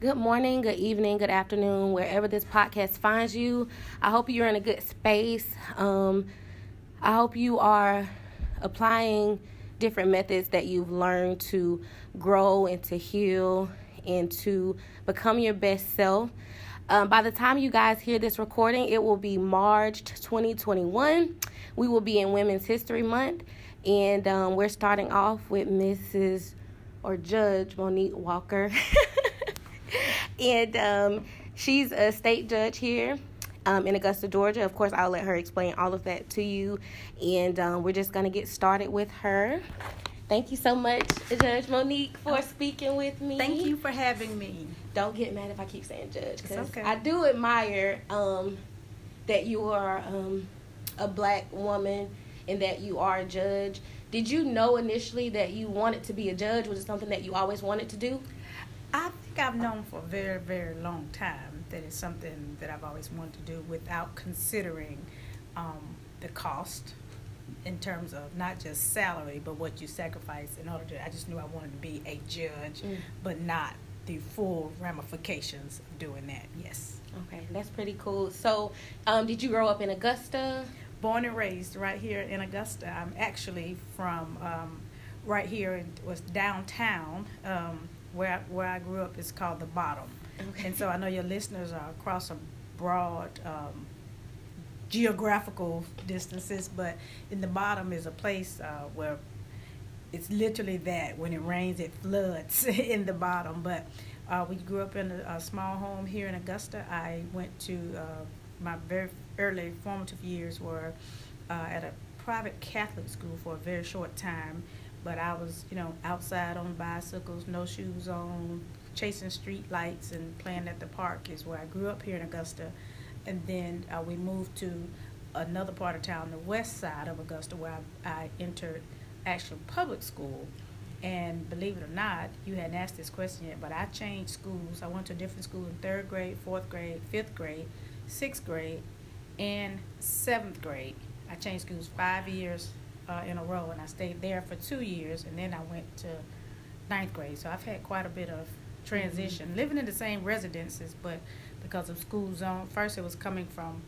Good morning, good evening, good afternoon, wherever this podcast finds you. I hope you're in a good space. Um, I hope you are applying different methods that you've learned to grow and to heal and to become your best self. Um, by the time you guys hear this recording, it will be March 2021. We will be in Women's History Month, and um, we're starting off with Mrs. or Judge Monique Walker. and um, she's a state judge here um, in Augusta, Georgia. Of course, I'll let her explain all of that to you. And um, we're just going to get started with her. Thank you so much, Judge Monique, for speaking with me. Thank you for having me. Don't get mad if I keep saying judge, because okay. I do admire um, that you are um, a black woman and that you are a judge. Did you know initially that you wanted to be a judge? Was it something that you always wanted to do? I I've known for a very, very long time that it's something that I've always wanted to do without considering um, the cost in terms of not just salary, but what you sacrifice in order to. I just knew I wanted to be a judge, mm. but not the full ramifications of doing that. Yes. Okay, that's pretty cool. So, um, did you grow up in Augusta? Born and raised right here in Augusta. I'm actually from um, right here. It was downtown. Um, where where I grew up is called the Bottom, okay. and so I know your listeners are across a broad um, geographical distances, but in the Bottom is a place uh, where it's literally that when it rains it floods in the Bottom. But uh, we grew up in a, a, small home here in Augusta. I went to uh, my very early formative years were uh, at a private Catholic school for a very short time but I was, you know, outside on bicycles, no shoes on, chasing street lights and playing at the park is where I grew up here in Augusta. And then uh, we moved to another part of town, the west side of Augusta, where I, I entered actual public school. And believe it or not, you hadn't asked this question yet, but I changed schools. I went to a different school in third grade, fourth grade, fifth grade, sixth grade, and seventh grade. I changed schools five years uh, in a row, and I stayed there for two years, and then I went to ninth grade. So I've had quite a bit of transition, mm-hmm. living in the same residences, but because of school zone. First, it was coming from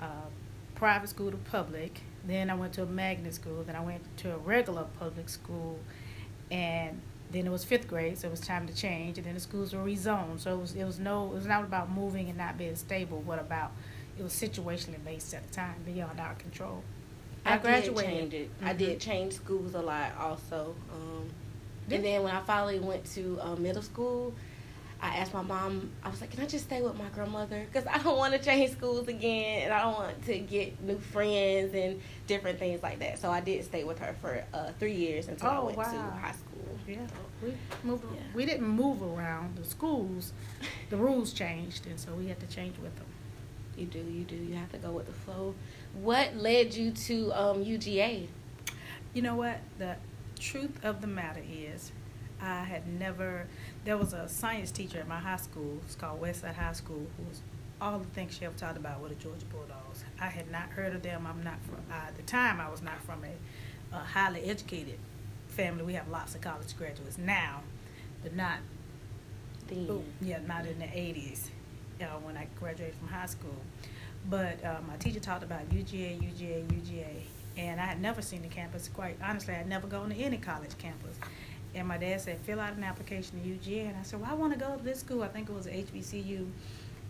uh, private school to public. Then I went to a magnet school. Then I went to a regular public school, and then it was fifth grade, so it was time to change. And then the schools were rezoned, so it was it was no it was not about moving and not being stable. What about it was situationally based at the time, beyond our control. I, I graduated. Did. Mm-hmm. I did change schools a lot also. Um, and then when I finally went to uh, middle school, I asked my mom. I was like, "Can I just stay with my grandmother? Because I don't want to change schools again, and I don't want to get new friends and different things like that." So I did stay with her for uh, three years until oh, I went wow. to high school. Yeah, we moved. Yeah. We didn't move around the schools. The rules changed, and so we had to change with them. You do, you do. You have to go with the flow. What led you to um, UGA? You know what? The truth of the matter is, I had never. There was a science teacher at my high school. It's called Westside High School. Who was all the things she ever talked about were the Georgia Bulldogs. I had not heard of them. I'm not from. Uh, at the time, I was not from a, a highly educated family. We have lots of college graduates now, but not. Then. yeah, not in the '80s uh, when I graduated from high school. But uh, my teacher talked about UGA, UGA, UGA, and I had never seen the campus. Quite honestly, I'd never gone to any college campus. And my dad said, fill out an application to UGA. And I said, well, I want to go to this school. I think it was HBCU.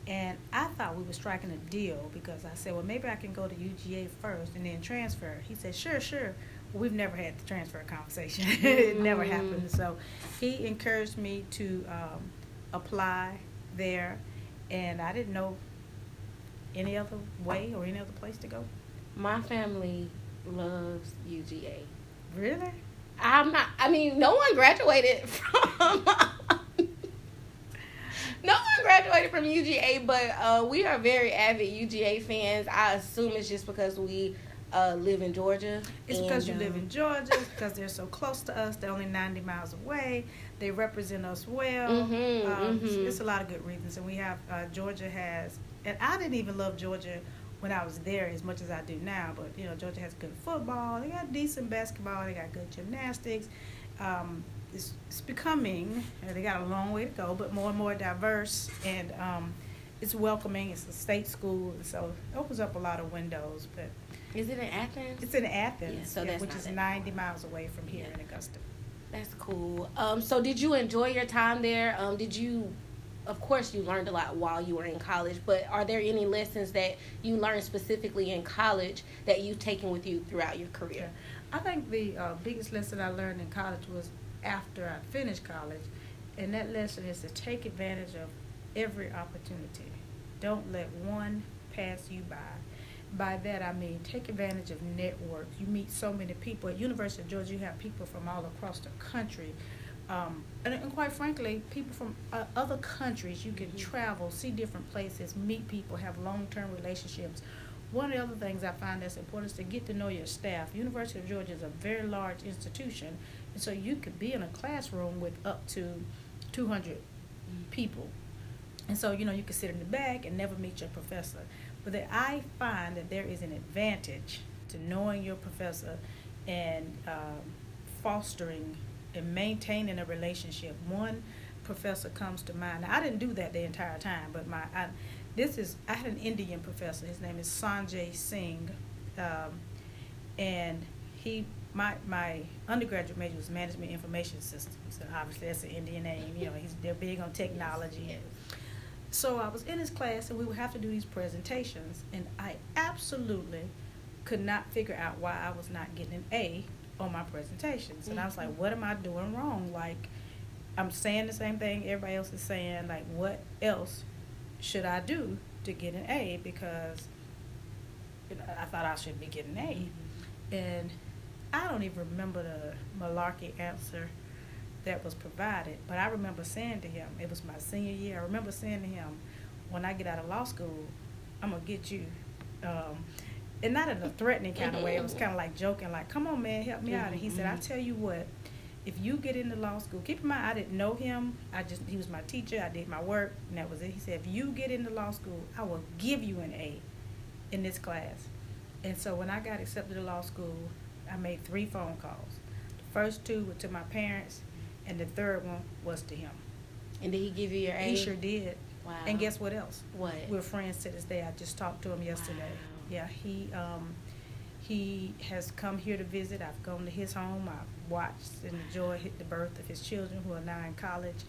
And I thought we were striking a deal because I said, well, maybe I can go to UGA first and then transfer. He said, sure, sure. We've never had the transfer conversation. it never happened. So he encouraged me to um, apply there and I didn't know any other way or any other place to go. My family loves UGA. Really? I'm not. I mean, no one graduated from. no one graduated from UGA, but uh, we are very avid UGA fans. I assume it's just because we uh, live in Georgia. It's and, because you um, live in Georgia, because they're so close to us. They're only 90 miles away. They represent us well. Mm-hmm, um, mm-hmm. It's a lot of good reasons. And we have, uh, Georgia has, and I didn't even love Georgia when I was there as much as I do now. But, you know, Georgia has good football. They got decent basketball. They got good gymnastics. Um, it's, it's becoming. They got a long way to go, but more and more diverse, and um, it's welcoming. It's a state school, so it opens up a lot of windows. But is it in Athens? It's in Athens, yeah, so yeah, which is 90 miles away from here yeah. in Augusta. That's cool. Um, so did you enjoy your time there? Um, did you of course you learned a lot while you were in college but are there any lessons that you learned specifically in college that you've taken with you throughout your career i think the uh, biggest lesson i learned in college was after i finished college and that lesson is to take advantage of every opportunity don't let one pass you by by that I mean take advantage of networks. You meet so many people at University of Georgia. You have people from all across the country um, and, and, quite frankly, people from uh, other countries, you can mm-hmm. travel, see different places, meet people, have long-term relationships. One of the other things I find that's important is to get to know your staff. University of Georgia is a very large institution, and so you could be in a classroom with up to 200 mm-hmm. people. And so, you know, you could sit in the back and never meet your professor. But that I find that there is an advantage to knowing your professor and um, fostering and maintaining a relationship. One professor comes to mind. Now, I didn't do that the entire time, but my I, this is I had an Indian professor. His name is Sanjay Singh, um, and he my my undergraduate major was management information systems. So obviously that's an Indian name. You know, he's they're big on technology. So I was in his class, and we would have to do these presentations, and I absolutely could not figure out why I was not getting an A on my presentations. And I was like, mm-hmm. what am I doing wrong? Like, I'm saying the same thing everybody else is saying. Like, what else should I do to get an A? Because you know, I thought I should be getting an A. Mm-hmm. And I don't even remember the malarkey answer that was provided, but I remember saying to him, it was my senior year, I remember saying to him, when I get out of law school, I'm going to get you. Um, and not in a threatening kind of way. It was mm-hmm. kind of like joking, like, "Come on, man, help me out." And he said, "I mm-hmm. tell you what, if you get into law school, keep in mind I didn't know him. I just he was my teacher. I did my work, and that was it." He said, "If you get into law school, I will give you an A in this class." And so when I got accepted to law school, I made three phone calls. The first two were to my parents, and the third one was to him. And did he give you your A? He sure did. Wow. And guess what else? What? We're friends to this day. I just talked to him yesterday. Wow yeah, he um, he has come here to visit. I've gone to his home. I've watched and enjoyed the birth of his children who are now in college.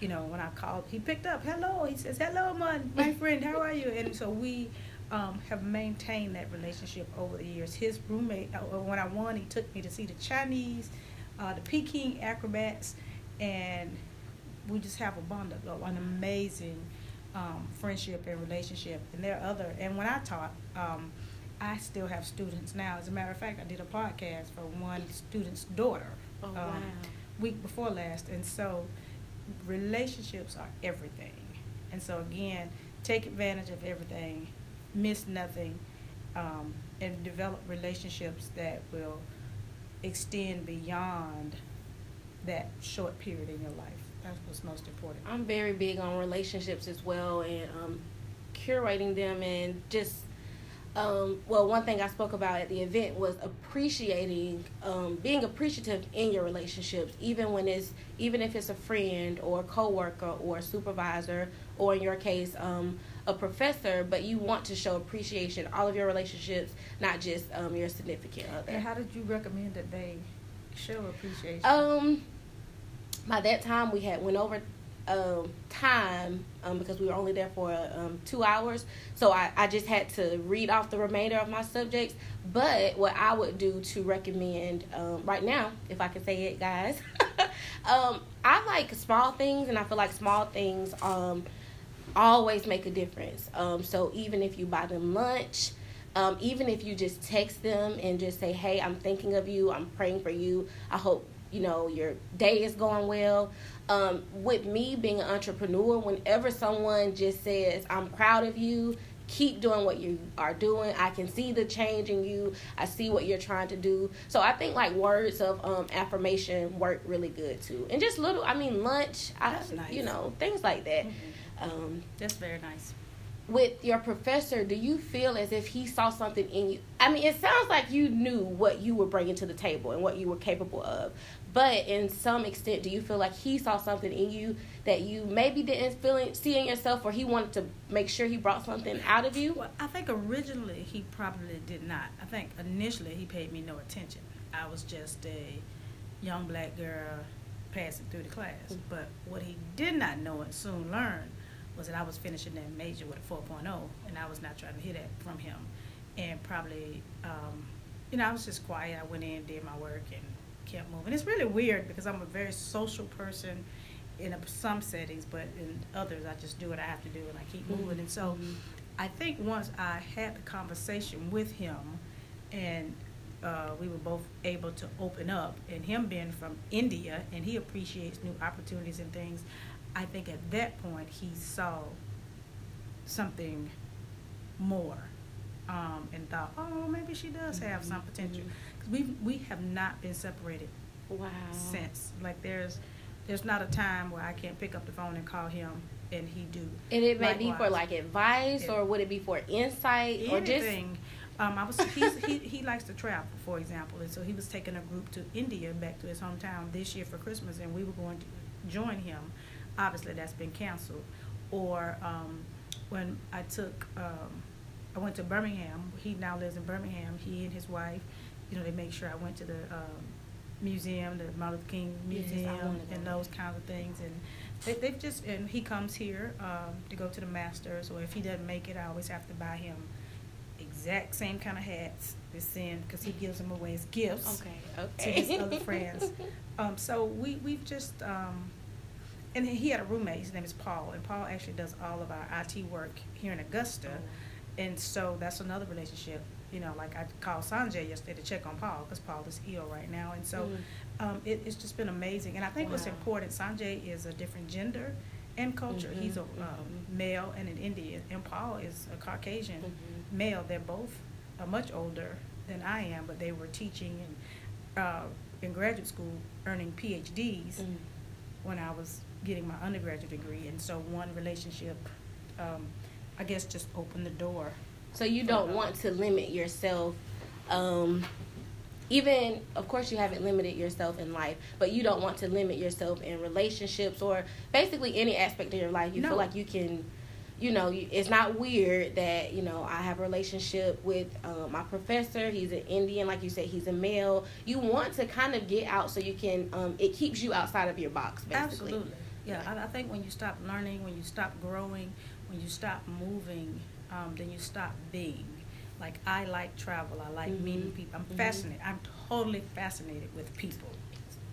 You know, when I called, he picked up. Hello, he says, "Hello, my my friend. How are you?" And so we um, have maintained that relationship over the years. His roommate, uh, uh, when I won, he took me to see the Chinese, uh, the Peking acrobats, and we just have a bond, of an amazing um, friendship and relationship. And there are other, and when I taught, um, I still have students now. As a matter of fact, I did a podcast for one student's daughter oh, um, wow. week before last. And so relationships are everything. And so again, take advantage of everything, miss nothing, um, and develop relationships that will extend beyond that short period in your life. That's what's most important. I'm very big on relationships as well and um, curating them and just um, well, one thing I spoke about at the event was appreciating, um, being appreciative in your relationships, even when it's, even if it's a friend or a coworker or a supervisor, or in your case, um, a professor. But you want to show appreciation all of your relationships, not just um, your significant other. And how did you recommend that they show appreciation? Um, by that time we had went over um, time um, because we were only there for um, two hours. So I, I just had to read off the remainder of my subjects. But what I would do to recommend um, right now, if I can say it, guys, um, I like small things, and I feel like small things um, always make a difference. so even if you buy them lunch, even if you just text them and just say, "Hey, I'm thinking of you. I'm praying for you. I hope you know your day is going well um, with me being an entrepreneur whenever someone just says i'm proud of you keep doing what you are doing i can see the change in you i see what you're trying to do so i think like words of um, affirmation work really good too and just little i mean lunch I, nice. you know things like that mm-hmm. um, that's very nice with your professor, do you feel as if he saw something in you? I mean, it sounds like you knew what you were bringing to the table and what you were capable of. But in some extent, do you feel like he saw something in you that you maybe didn't feel see in yourself, or he wanted to make sure he brought something out of you? Well, I think originally he probably did not. I think initially he paid me no attention. I was just a young black girl passing through the class. Mm-hmm. But what he did not know and soon learned was that I was finishing that major with a 4.0, and I was not trying to hear that from him. And probably, um, you know, I was just quiet. I went in, did my work, and kept moving. It's really weird because I'm a very social person in a, some settings, but in others, I just do what I have to do and I keep mm-hmm. moving. And so, mm-hmm. I think once I had the conversation with him, and uh, we were both able to open up, and him being from India and he appreciates new opportunities and things, I think at that point he saw something more um, and thought, oh, maybe she does have mm-hmm. some potential. We we have not been separated wow. since. Like there's there's not a time where I can't pick up the phone and call him and he do. And it may Likewise. be for like advice, or would it be for insight, Anything. or just um, I was he he likes to travel, for example, and so he was taking a group to India back to his hometown this year for Christmas, and we were going to join him. Obviously, that's been canceled. Or um, when I took, um, I went to Birmingham. He now lives in Birmingham. He and his wife, you know, they make sure I went to the um, museum, the Martin Luther King Museum, and those kinds of things. And they, they've just, and he comes here um, to go to the Masters, or if he doesn't make it, I always have to buy him exact same kind of hats to send because he gives them away as gifts okay, okay. to his other friends. Um, so we we've just um, and he had a roommate. His name is Paul, and Paul actually does all of our IT work here in Augusta, oh. and so that's another relationship. You know, like I called Sanjay yesterday to check on Paul because Paul is ill right now, and so mm. um, it, it's just been amazing. And I think wow. what's important, Sanjay is a different gender and culture. Mm-hmm, He's a um, male and an Indian, and Paul is a Caucasian. Mm-hmm male. They're both uh, much older than I am, but they were teaching and uh, in graduate school, earning PhDs mm. when I was getting my undergraduate degree. And so one relationship, um, I guess, just opened the door. So you don't want to limit yourself. Um, even of course you haven't limited yourself in life but you don't want to limit yourself in relationships or basically any aspect of your life you no. feel like you can you know, it's not weird that, you know, I have a relationship with um, my professor. He's an Indian, like you said, he's a male. You want to kind of get out so you can, um, it keeps you outside of your box, basically. Absolutely. Yeah, I, I think when you stop learning, when you stop growing, when you stop moving, um, then you stop being. Like, I like travel, I like mm-hmm. meeting people. I'm mm-hmm. fascinated. I'm totally fascinated with people.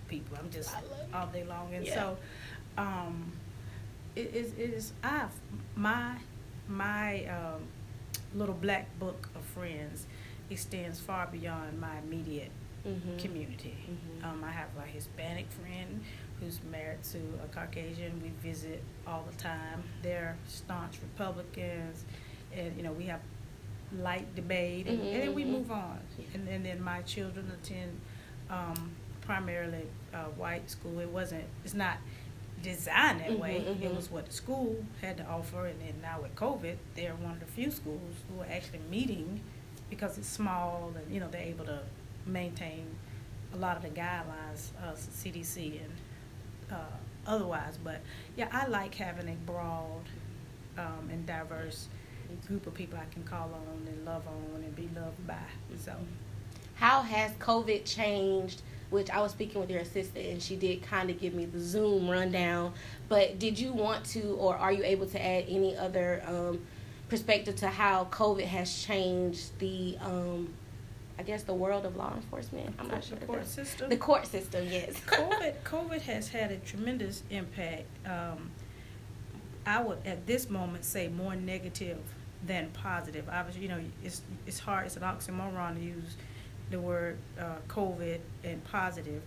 People. I'm just all day long. And yeah. so, um, it is, it is I my my um, little black book of friends extends far beyond my immediate mm-hmm. community. Mm-hmm. Um, I have a Hispanic friend who's married to a Caucasian. We visit all the time. They're staunch Republicans, and you know we have light debate, and, mm-hmm. and then we mm-hmm. move on. And, and, then my children attend um, primarily uh, white school. It wasn't. It's not designed that mm-hmm, way. Mm-hmm. It was what the school had to offer, and then now with COVID, they're one of the few schools who are actually meeting because it's small and you know they're able to maintain a lot of the guidelines, uh, CDC and uh, otherwise. But yeah, I like having a broad um, and diverse group of people I can call on and love on and be loved by. So, how has COVID changed? which I was speaking with your assistant and she did kind of give me the Zoom rundown. But did you want to, or are you able to add any other um, perspective to how COVID has changed the, um, I guess, the world of law enforcement? I'm not sure. The court system. The court system, yes. COVID, COVID has had a tremendous impact. Um, I would, at this moment, say more negative than positive. Obviously, you know, it's it's hard. It's an oxymoron to use the word uh, COVID and positive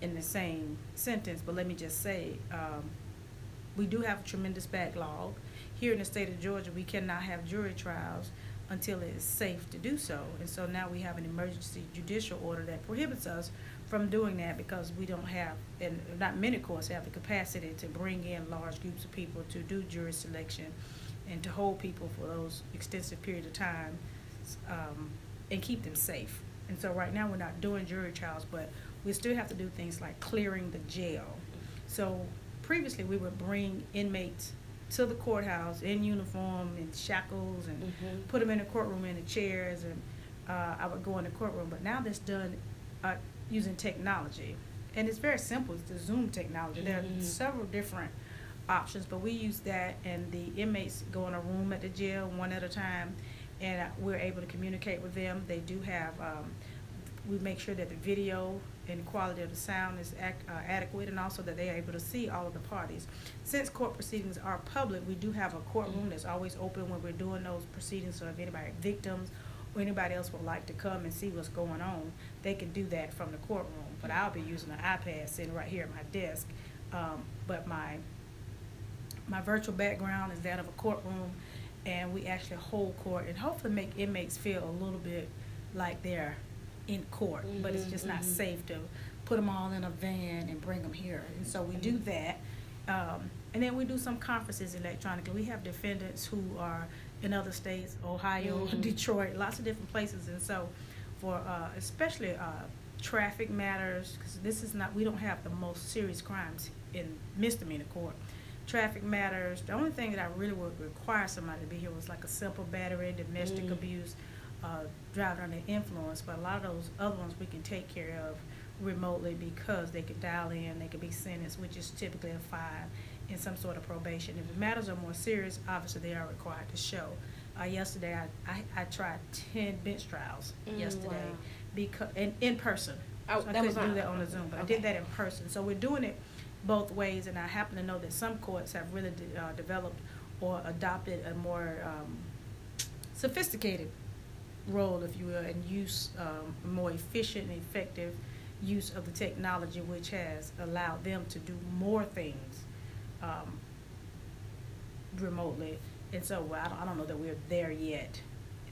in the same sentence, but let me just say um, we do have a tremendous backlog. Here in the state of Georgia, we cannot have jury trials until it is safe to do so. And so now we have an emergency judicial order that prohibits us from doing that because we don't have, and not many courts have the capacity to bring in large groups of people to do jury selection and to hold people for those extensive period of time um, and keep them safe. And so right now we're not doing jury trials, but We still have to do things like clearing the jail. So previously, we would bring inmates to the courthouse in uniform and shackles and Mhm. put them in the courtroom in the chairs and uh, I would go in the courtroom. But now that's done uh, using technology, and it's very simple. It's the Zoom technology. There Mhm. are several different options, but we use that, and the inmates go in a room at the jail one at a time, and we're able to communicate with them. They do have. Um, we make sure that the video and quality of the sound is ac- uh, adequate, and also that they are able to see all of the parties. Since court proceedings are public, we do have a courtroom that's always open when we're doing those proceedings. So if anybody victims or anybody else would like to come and see what's going on, they can do that from the courtroom. But I'll be using an iPad sitting right here at my desk. Um, but my my virtual background is that of a courtroom, and we actually hold court and hopefully make inmates feel a little bit like they're in court. But it's Mhm, just not mhm. safe to put them all in a van and bring them here. And so we do Mhm. that. Um, and then we do some conferences electronically. We have defendants who are in other states, Ohio, Mhm. Detroit, lots of different places. And so, for uh, especially uh, traffic matters, because this is not, we don't have the most serious crimes in misdemeanor court. Traffic matters. The only thing that I really would require somebody to be here was like a simple battery, domestic Mm. abuse, uh, driving under influence. But a lot of those other ones we can take care of remotely because they could dial in, they could be sentenced, which is typically a fine in some sort of probation. If the matters are more serious, obviously they are required to show. Uh, yesterday, I, I, I tried ten bench trials Mm, yesterday wow. because in, in person. Oh, so I couldn't do that on the Zoom, but I did that in person. So we're doing it both ways, and I happen to know that some courts have really de- uh, developed or adopted a more um, sophisticated role, if you will, and use um, more efficient and effective use of the technology, which has allowed them to do more things um, remotely. And so well, I, don't, I don't know that we're there yet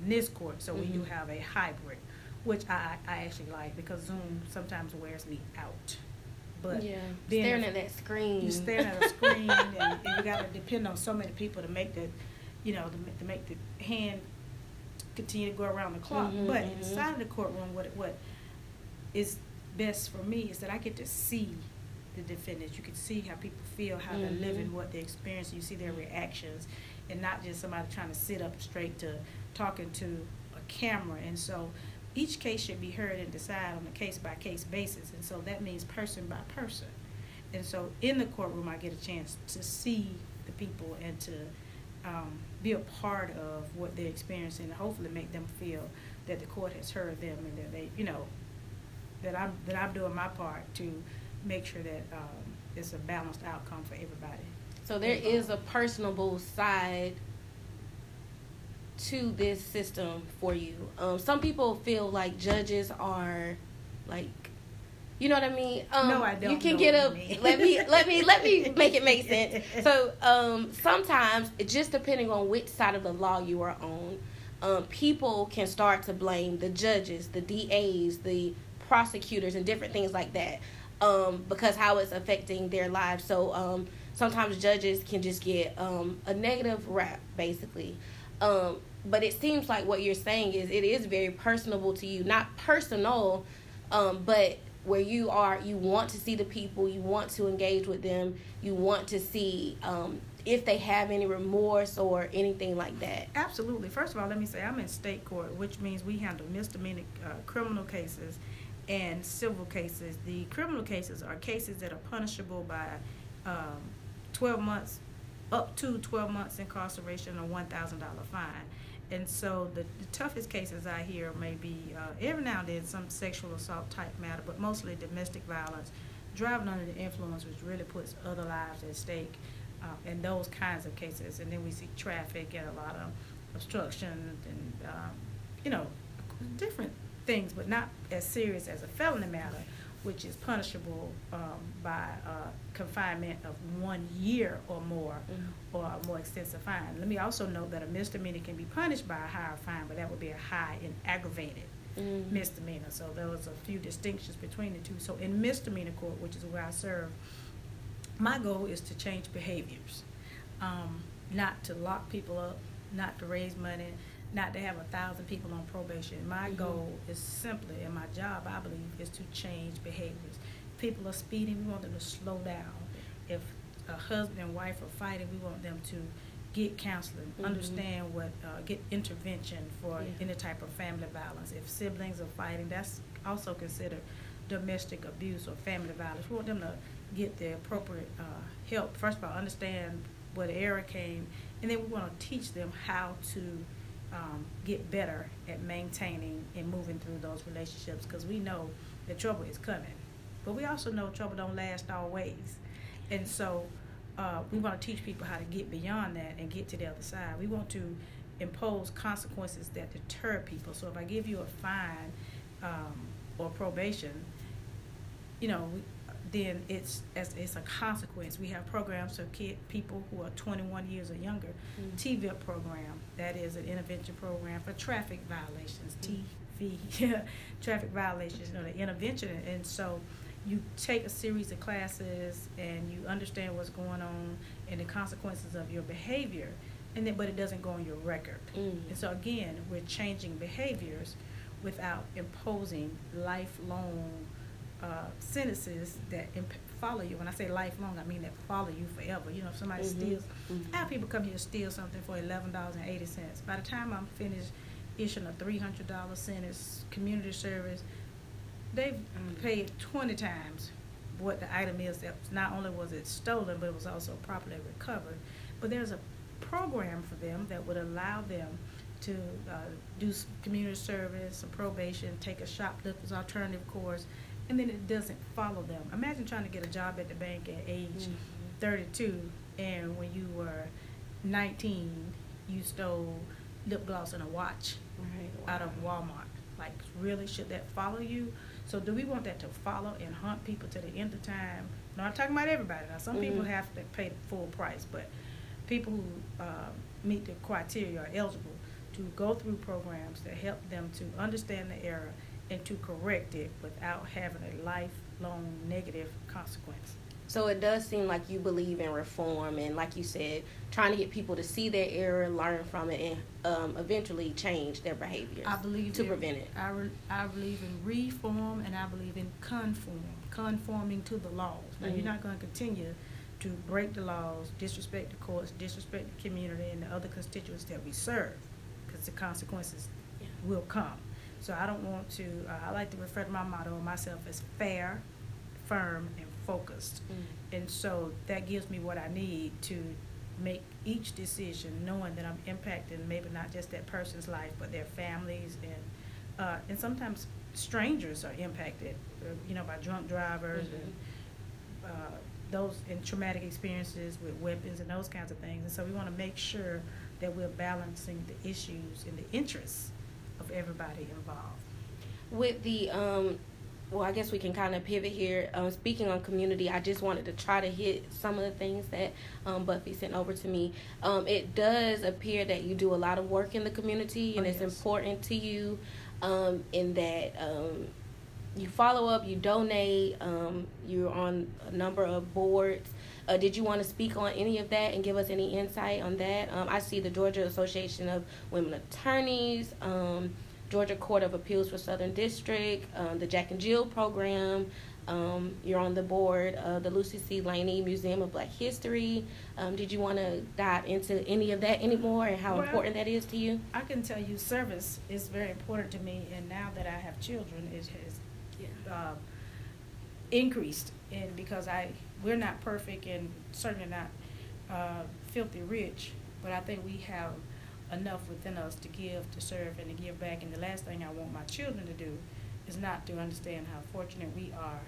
in this court. So we do Mhm. have a hybrid, which I, I actually like because Zoom sometimes wears me out. But yeah, staring at that screen. you're staring at a screen and, and you got to depend on so many people to make the, you know, to, to make the hand continue to go around the clock. Mhm, but mhm. inside of the courtroom, what what is best for me is that I get to see the defendants. You can see how people feel, how they're Mhm. living, what they're experiencing. You see their reactions, and not just somebody trying to sit up straight to talking to a camera. And so each case should be heard and decided on a case by case basis. And so that means person by person. And so in the courtroom, I get a chance to see the people and to um, be a part of what they're experiencing and hopefully make them feel that the court has heard them and that they, you know, that I'm that I'm doing my part to make sure that um, it's a balanced outcome for everybody. So there is a personable side to this system for you. Um, some people feel like judges are like, you know what I mean? Um, No, I don't You can get a let me let me let me make it make sense. So um, sometimes, just depending on which side of the law you are on, um, people can start to blame the judges, the DAs, the prosecutors, and different things like that um, because how it's affecting their lives. So um, sometimes judges can just get um, a negative rap, basically. But it seems like what you're saying is it is very personable to you, not personal, um, but where you are, you want to see the people, you want to engage with them, you want to see um, if they have any remorse or anything like that. Absolutely. First of all, let me say I'm in state court, which means we handle misdemeanor uh, criminal cases and civil cases. The criminal cases are cases that are punishable by um, 12 months, up to 12 months incarceration or $1,000 fine. And so the, the toughest cases I hear may be uh, every now and then some sexual assault type matter, but mostly domestic violence, driving under the influence, which really puts other lives at stake, uh, and those kinds of cases. And then we see traffic and a lot of obstruction and um, you know different things, but not as serious as a felony matter, which is punishable um, by uh, confinement of one year or more, Mhm. or a more extensive fine. Let me also note that a misdemeanor can be punished by a higher fine, but that would be a high and aggravated Mhm. misdemeanor. So there was a few distinctions between the two. So in misdemeanor court, which is where I serve, my goal is to change behaviors, um, not to lock people up, not to raise money, not to have a thousand people on probation. My Mhm. goal is simply, and my job, I believe, is to change behaviors. People are speeding, we want them to slow down. If a husband and wife are fighting, we want them to get counseling, Mhm. understand what, uh, get intervention for Yeah. any type of family violence. If siblings are fighting, that's also considered domestic abuse or family violence. We want them to get the appropriate uh, help. First of all, understand where the error came, and then we want to teach them how to um, get better at maintaining and moving through those relationships because we know that trouble is coming, but we also know trouble don't last always, and so uh, we want to teach people how to get beyond that and get to the other side. We want to impose consequences that deter people. So if I give you a fine um, or probation, you know, then it's as it's a consequence. We have programs for kid people who are 21 years or younger. Mhm. TVIP program that is an intervention program for traffic violations. Mhm. TV, traffic violations. You know, the intervention, and so you take a series of classes and you understand what's going on and the consequences of your behavior, and then but it doesn't go on your record. Mm. And so again, we're changing behaviors without imposing lifelong uh, sentences that imp- follow you. When I say lifelong, I mean that follow you forever. You know, if somebody Mhm. steals, Mhm. I have people come here steal something for eleven dollars and eighty cents. By the time I'm finished issuing a three hundred dollar sentence, community service, they've Mm. paid twenty times what the item is. That not only was it stolen, but it was also properly recovered. But there's a program for them that would allow them to uh, do community service, some probation, take a shoplifter's alternative course, and then it doesn't follow them. Imagine trying to get a job at the bank at age Mhm. 32, and when you were 19, you stole lip gloss and a watch Right. out of Walmart. Like, really, should that follow you? So, do we want that to follow and hunt people to the end of time? No, I'm talking about everybody. Now, some people Mhm. have to pay the full price, but people who uh, meet the criteria are eligible to go through programs that help them to understand the error and to correct it without having a lifelong negative consequence. So it does seem like you believe in reform, and like you said, trying to get people to see their error, learn from it, and um, eventually change their behavior. I believe to in- prevent it. I, re- I believe in reform and I believe in conform, conforming to the laws. Now, Mhm. you're not going to continue to break the laws, disrespect the courts, disrespect the community and the other constituents that we serve, because the consequences Yeah. will come. So I don't want to. Uh, I like to refer to my motto of myself as fair, firm, and focused. Mm. And so that gives me what I need to make each decision, knowing that I'm impacting maybe not just that person's life, but their families and uh, and sometimes strangers are impacted, uh, you know, by drunk drivers and Mhm. uh, those and traumatic experiences with weapons and those kinds of things. And so we want to make sure that we're balancing the issues and the interests of everybody involved. With the um, well, I guess we can kind of pivot here. Um, speaking on community, I just wanted to try to hit some of the things that um, Buffy sent over to me. Um, it does appear that you do a lot of work in the community, and Oh, it's yes. important to you um, in that um, you follow up, you donate, um, you're on a number of boards. Uh, did you want to speak on any of that and give us any insight on that? Um, I see the Georgia Association of Women Attorneys, um, Georgia Court of Appeals for Southern District, um, the Jack and Jill program. Um, you're on the board of the Lucy C. Laney Museum of Black History. Um, did you want to dive into any of that anymore and how Well, important that is to you? I can tell you service is very important to me, and now that I have children, it has uh, increased. And because I, we're not perfect and certainly not uh, filthy rich, but I think we have enough within us to give, to serve, and to give back. And the last thing I want my children to do is not to understand how fortunate we are,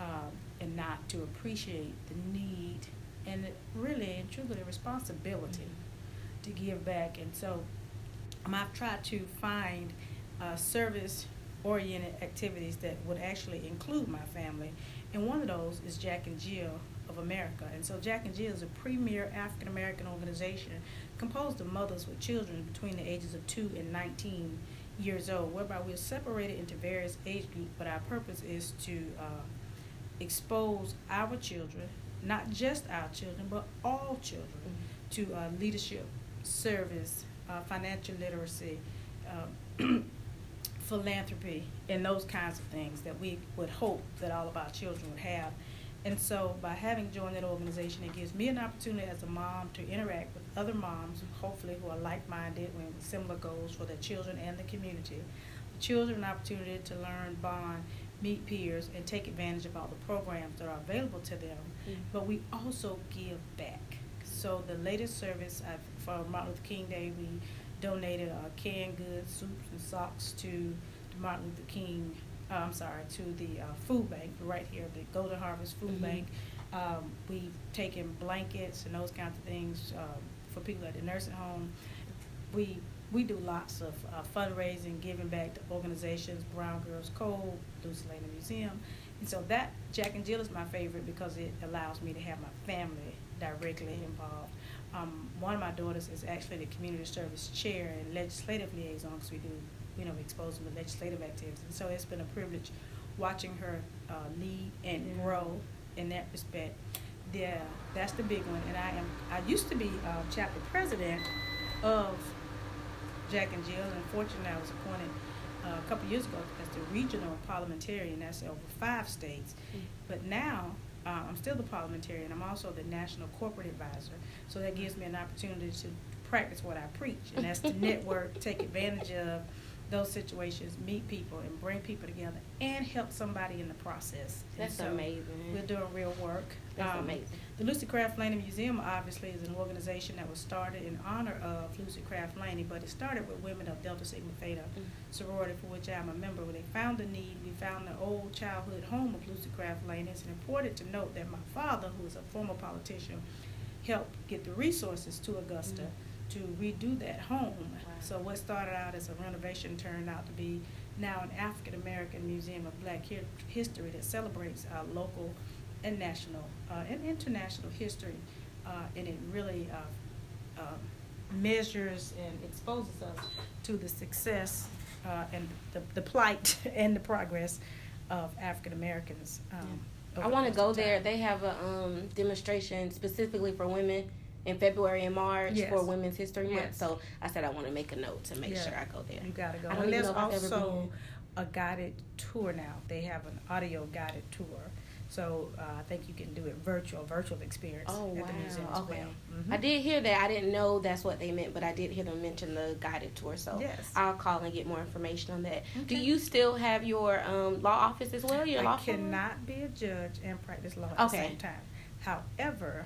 um, and not to appreciate the need and really and truly the responsibility to give back. And so um, I've tried to find uh, service oriented activities that would actually include my family. And one of those is Jack and Jill of America. And so Jack and Jill is a premier African American organization composed of mothers with children between the ages of 2 and 19 years old, whereby we're separated into various age groups, but our purpose is to uh, expose our children, not just our children, but all children, to uh, leadership, service, uh, financial literacy, uh, philanthropy, and those kinds of things that we would hope that all of our children would have. And so by having joined that organization, it gives me an opportunity as a mom to interact with other moms, hopefully who are like-minded with similar goals for their children and the community. The children an opportunity to learn, bond, meet peers, and take advantage of all the programs that are available to them. Mm-hmm. But we also give back. So the latest service I've, for Martin Luther King Day, we donated uh, canned goods, soups, and socks to the Martin Luther King uh, I'm sorry, to the uh, food bank right here, the Golden Harvest Food mm-hmm. Bank. Um, we've taken blankets and those kinds of things um, for people at the nursing home. We we do lots of uh, fundraising, giving back to organizations, Brown Girls Code, Lucy Laney Museum. And so that Jack and Jill is my favorite because it allows me to have my family directly involved. Um, one of my daughters is actually the community service chair and legislative liaison because we do you know, expose them to legislative activities. And so it's been a privilege watching her uh, lead and yeah. grow in that respect. Yeah, that's the big one. And I am I used to be uh, chapter president of Jack and Jill, and fortunately I was appointed uh, a couple years ago as the regional parliamentarian. That's over five states. Mm-hmm. But now uh, I'm still the parliamentarian. I'm also the national corporate advisor. So that gives me an opportunity to practice what I preach, and that's to network, take advantage of those situations, meet people, and bring people together, and help somebody in the process. That's so amazing. We're doing real work. That's um, amazing. The Lucy Craft Laney Museum obviously is an organization that was started in honor of Lucy Craft Laney, but it started with women of Delta Sigma Theta mm-hmm. sorority, for which I'm a member. When they found the need, we found the old childhood home of Lucy Craft Laney. It's important to note that my father, who is a former politician, helped get the resources to Augusta. Mm-hmm to redo that home. Wow. So what started out as a renovation turned out to be now an African American Museum of Black History that celebrates our local and national uh, and international history, uh, and it really uh, um, measures and exposes us to the success uh, and the, the plight and the progress of African Americans. Um, I want to go there. They have a um, demonstration specifically for women in February and March yes. for Women's History Month. Yes. So I said I want to make a note to make sure I go there. You gotta go. And there's also a guided tour now. They have an audio guided tour. So uh, I think you can do it virtual, virtual experience oh, at wow. the museum as okay. well. Mm-hmm. I did hear that. I didn't know that's what they meant, but I did hear them mention the guided tour. So yes. I'll call and get more information on that. Okay. Do you still have your um, law office as well? Your I law cannot firm? be a judge and practice law at okay. the same time. However,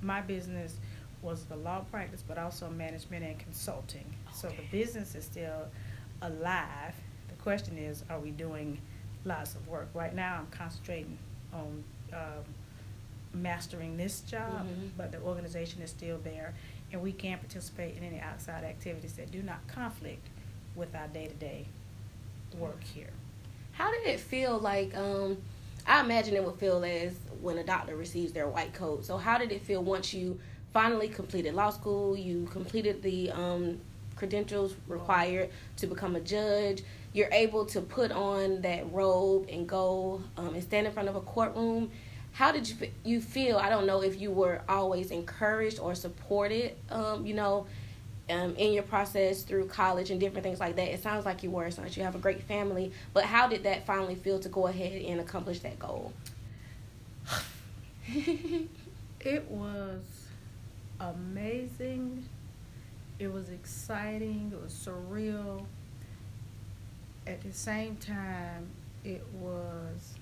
my business was the law practice, but also management and consulting. Okay. So the business is still alive. The question is, are we doing lots of work? Right now, I'm concentrating on um, mastering this job, mm-hmm. but the organization is still there, and we can participate in any outside activities that do not conflict with our day-to-day work here. How did it feel like? Um, I imagine it would feel as when a doctor receives their white coat. So how did it feel once you finally completed law school, you completed the um, credentials required to become a judge. You're able to put on that robe and go um, and stand in front of a courtroom. How did you you feel? I don't know if you were always encouraged or supported, um, you know, um, in your process through college and different things like that. It sounds like you were, since you have a great family. But how did that finally feel to go ahead and accomplish that goal? it was amazing. It was exciting. It was surreal. At the same time, it was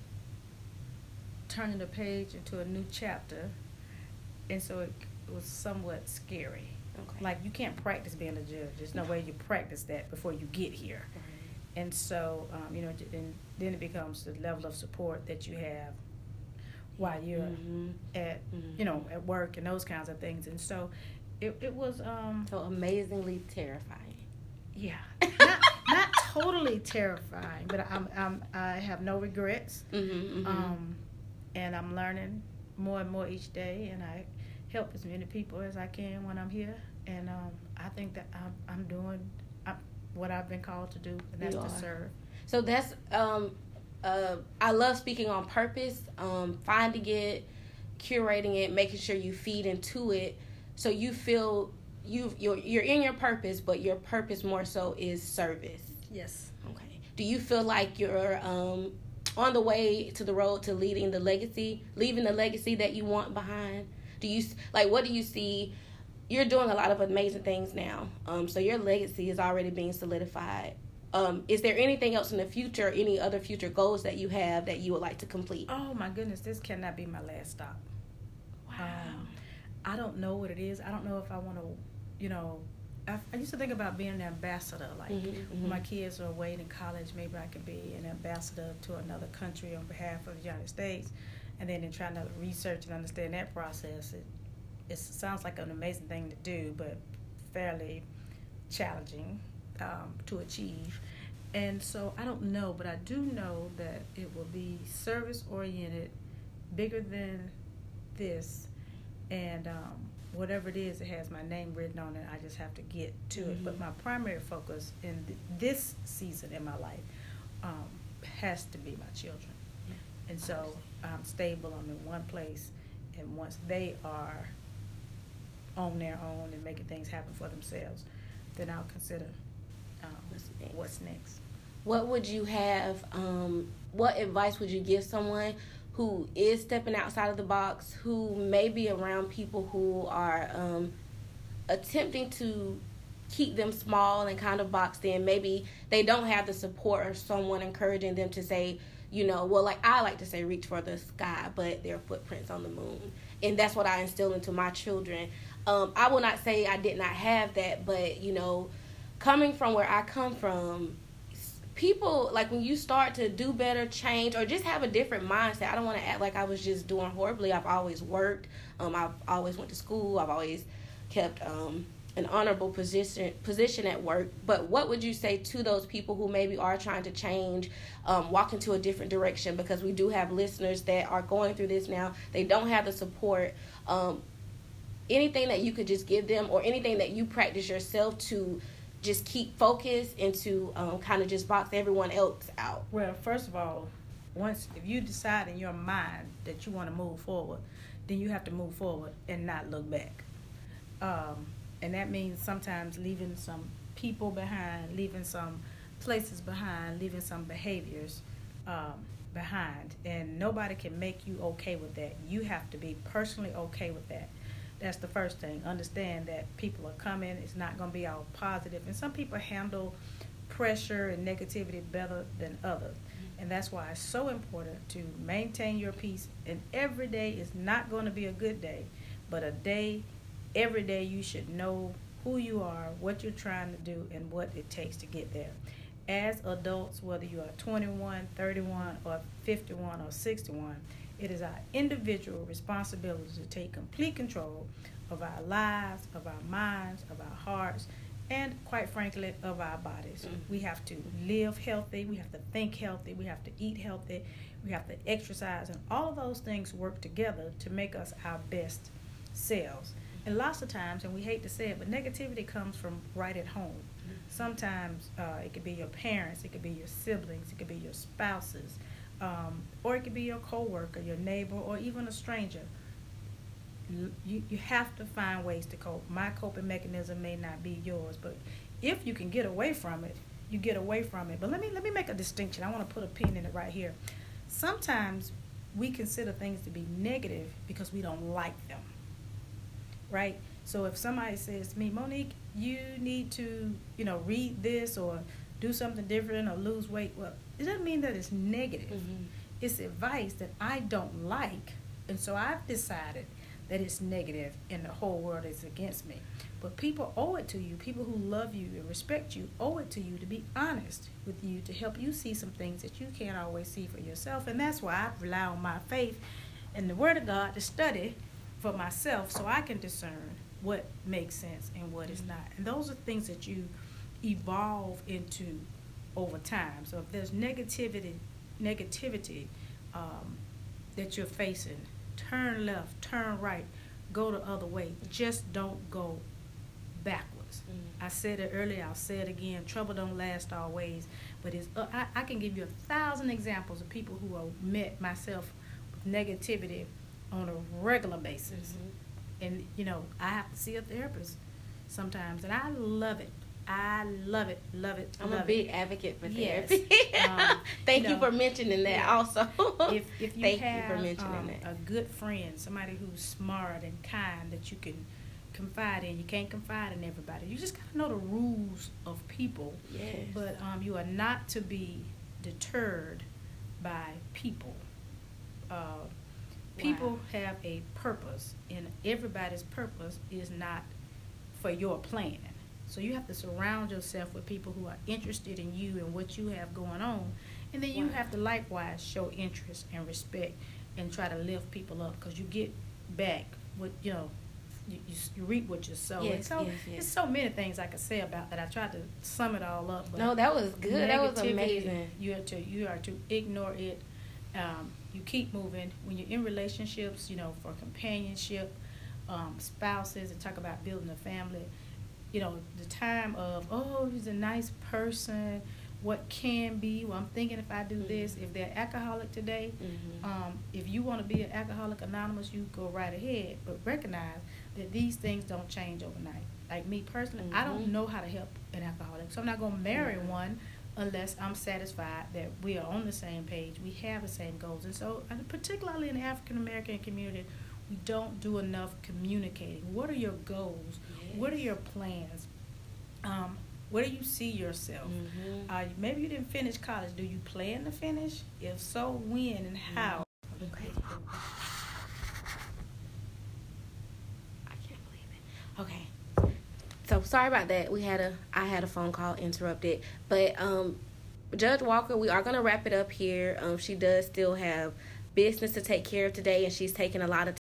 turning the page into a new chapter. And so it, was somewhat scary. Okay. Like you can't practice being a judge. There's no way you practice that before you get here. Right. And so, um, you know, and then it becomes the level of support that you have while you're mm-hmm. at mm-hmm. you know at work and those kinds of things. And so it, it was um so amazingly terrifying. Yeah. Not, not totally terrifying but I'm, I'm i have no regrets. Mm-hmm, mm-hmm, um and i'm learning more and more each day and i help as many people as i can when i'm here. And um i think that i'm, I'm doing I'm, what i've been called to do and that's to serve. So that's um uh, I love speaking on purpose, um, finding it, curating it, making sure you feed into it, so you feel you you're you're in your purpose, but your purpose more so is service. Yes. Okay. Do you feel like you're um on the way to the road to leading the legacy, leaving the legacy that you want behind? Do you like what do you see? You're doing a lot of amazing things now. Um, so your legacy is already being solidified. Um, is there anything else in the future, any other future goals that you have that you would like to complete? Oh my goodness, this cannot be my last stop. Wow. Um, I don't know what it is. I don't know if I want to, you know, I, I used to think about being an ambassador. Like Mhm, when my kids are away in college, maybe I could be an ambassador to another country on behalf of the United States. And then in trying to research and understand that process, it, it sounds like an amazing thing to do, but fairly challenging um, to achieve. And so I don't know, but I do know that it will be service oriented, bigger than this, and um, whatever it is, it has my name written on it. I just have to get to it. But Mhm. my primary focus in th- this season in my life um, has to be my children. And so I'm stable. I'm in one place, and once they are on their own and making things happen for themselves, then I'll consider um, What's next? what's next. What would you have? Um, what advice would you give someone who is stepping outside of the box, who may be around people who are um, attempting to keep them small and kind of boxed in? Maybe they don't have the support or someone encouraging them to say, you know, well, like I like to say, reach for the sky, but there are footprints on the moon. And that's what I instill into my children. Um, I will not say I did not have that, but, you know, coming from where I come from, people like when you start to do better change or just have a different mindset i don't want to act like i was just doing horribly. I've always worked. Um, i've always went to school. I've always kept um, an honorable position position at work. But what would you say to those people who maybe are trying to change um, walk into a different direction? Because we do have listeners that are going through this now. They don't have the support. Um, anything that you could just give them or anything that you practice yourself to just keep focused and to um, kind of just box everyone else out. Well, first of all, once if you decide in your mind that you want to move forward, then you have to move forward and not look back. Um, and that means sometimes leaving some people behind, leaving some places behind, leaving some behaviors um, behind. And nobody can make you okay with that. You have to be personally okay with that. That's the first thing. Understand that people are coming. It's not going to be all positive. And some people handle pressure and negativity better than others. Mm-hmm. And that's why it's so important to maintain your peace. And every day is not going to be a good day, but a day, every day you should know who you are, what you're trying to do, and what it takes to get there. As adults, whether you are 21, 31, or 51, or 61, it is our individual responsibility to take complete control of our lives, of our minds, of our hearts, and quite frankly, of our bodies. Mhm. We have to live healthy, we have to think healthy, we have to eat healthy, we have to exercise, and all of those things work together to make us our best selves. And lots of times, and we hate to say it, but negativity comes from right at home. Sometimes uh, it could be your parents, it could be your siblings, it could be your spouses, um, or it could be your coworker, your neighbor, or even a stranger. You, you have to find ways to cope. My coping mechanism may not be yours, but if you can get away from it, you get away from it. But let me let me make a distinction. I want to put a pin in it right here. Sometimes we consider things to be negative because we don't like them. Right? So if somebody says to me, Monique, you need to, you know, read this or do something different or lose weight, well, it doesn't mean that it's negative. Mhm. It's advice that I don't like. And so I've decided that it's negative and the whole world is against me. But people owe it to you. People who love you and respect you owe it to you to be honest with you to help you see some things that you can't always see for yourself. And that's why I rely on my faith and the Word of God to study for myself so I can discern what makes sense and what is not. And those are things that you evolve into over time. So if there's negativity, negativity um, that you're facing, turn left, turn right, go the other way. Just don't go backwards. Mhm. I said it earlier. I'll say it again. Trouble don't last always, but it's. Uh, I, I can give you a thousand examples of people who have met myself with negativity on a regular basis Mhm. And you know I have to see a therapist sometimes, and I love it. I love it, love it. I'm love a big it. advocate for Yes. therapy. Um, Thank you you, for mentioning that also. If if you Thank have you for mentioning um, that. a good friend, somebody who's smart and kind that you can confide in, you can't confide in everybody. You just gotta know the rules of people. Yes. But um, you are not to be deterred by people. Uh, people Wow. have a purpose, and everybody's purpose is not for your plan. So you have to surround yourself with people who are interested in you and what you have going on, and then you Wow. have to likewise show interest and respect and try to lift people up because you get back what you know. You, you, you reap what you sow. and Yes, so yes, yes. there's so many things I could say about that. I tried to sum it all up. But no, that was good. That was amazing. You are to you are to ignore it. Um, you keep moving when you're in relationships. You know, for companionship, um, spouses, and talk about building a family. You know, the time of oh, he's a nice person. What can be? Well, I'm thinking if I do this, if they're alcoholic today, Mhm. um, if you want to be an alcoholic anonymous, you go right ahead. But recognize that these things don't change overnight. Like me personally, I don't Mhm. know how to help an alcoholic, so I'm not gonna marry Mhm. one unless I'm satisfied that we are on the same page, we have the same goals. And so, particularly in the African American community, we don't do enough communicating. What are your goals? What are your plans? Um, where do you see yourself? Mhm. Uh, maybe you didn't finish college. Do you plan to finish? If so, when and how? Okay. I can't believe it. Okay. So sorry about that. We had a I had a phone call interrupted. But um Judge Walker, we are gonna wrap it up here. Um she does still have business to take care of today and she's taking a lot of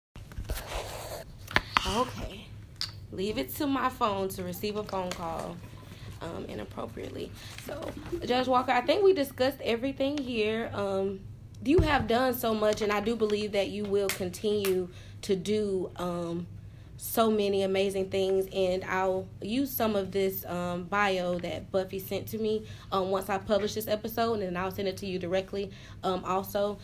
Okay. Leave it to my phone to receive a phone call um, inappropriately. So, Judge Walker, I think we discussed everything here. Um, you have done so much, and I do believe that you will continue to do um, so many amazing things. And I'll use some of this um, bio that Buffy sent to me um, once I publish this episode, and then I'll send it to you directly. Um, also,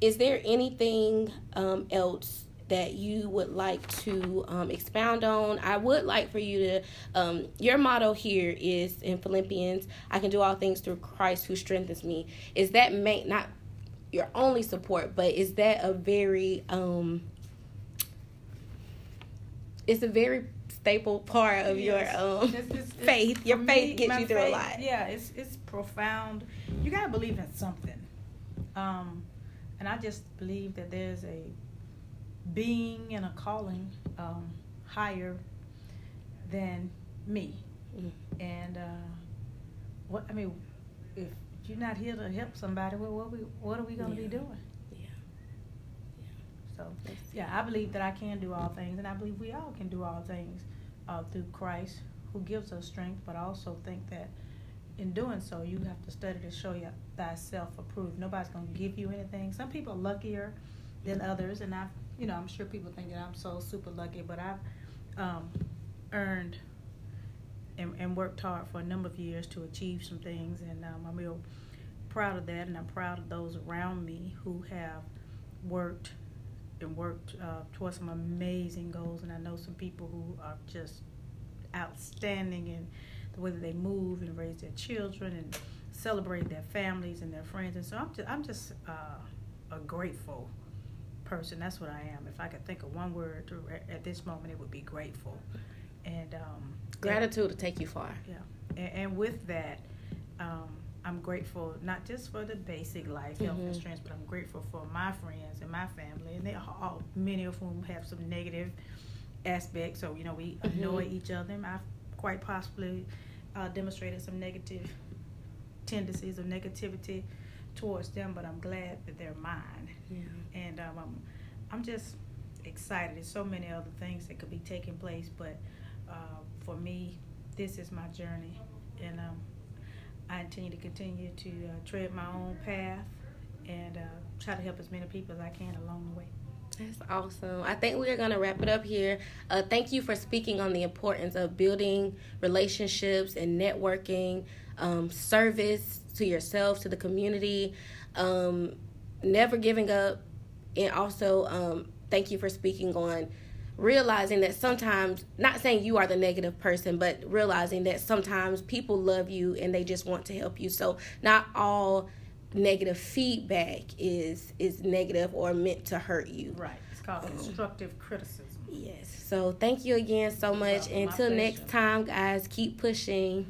is there anything um, else? that you would like to um, expound on. I would like for you to, um, your motto here is in Philippians, I can do all things through Christ who strengthens me. Is that may not your only support, but is that a very, um, it's a very staple part of Yes. your um, It's- it's- it's- faith. Your faith me, gets you through a lot. Yeah, it's it's profound. You gotta believe in something, um, and I just believe that there's a being and a calling um, higher than me. Mm. And uh, what I mean, if you're not here to help somebody, well, what we what are we gonna be doing? So yeah, I believe that I can do all things, and I believe we all can do all things uh, through Christ, who gives us strength. But I also think that in doing so, you have to study to show you thyself approved. Nobody's going to give you anything. Some people are luckier than others, and I, you know, I'm sure people think that I'm so super lucky, but I've um, earned and, and worked hard for a number of years to achieve some things, and um, I'm real proud of that, and I'm proud of those around me who have worked and worked uh, towards some amazing goals. And I know some people who are just outstanding in the way that they move and raise their children and celebrate their families and their friends. And so I'm just, I'm just uh, a grateful person. That's what I am. If I could think of one word to, at this moment, it would be grateful. And um, Gratitude to take you far. yeah, and, and with that, um, I'm grateful not just for the basic life, health and Mhm. strength, but I'm grateful for my friends and my family, and they all, many of whom have some negative aspects. So you know, we Mhm. annoy each other, and I've quite possibly uh, demonstrated some negative tendencies of negativity towards them. But I'm glad that they're mine, Yeah. and um, I'm, I'm just excited. There's so many other things that could be taking place, but uh, for me, this is my journey, and um, I intend to continue to uh, tread my own path and uh, try to help as many people as I can along the way. That's awesome. I think we are going to wrap it up here. Uh, thank you for speaking on the importance of building relationships and networking, um, service to yourself, to the community, um, never giving up, and also um, thank you for speaking on realizing that sometimes not saying you are the negative person but realizing that sometimes people love you and they just want to help you. So not all negative feedback is is negative or meant to hurt you. Right. It's called constructive criticism. Yes. So thank you again so much. until next time guys keep pushing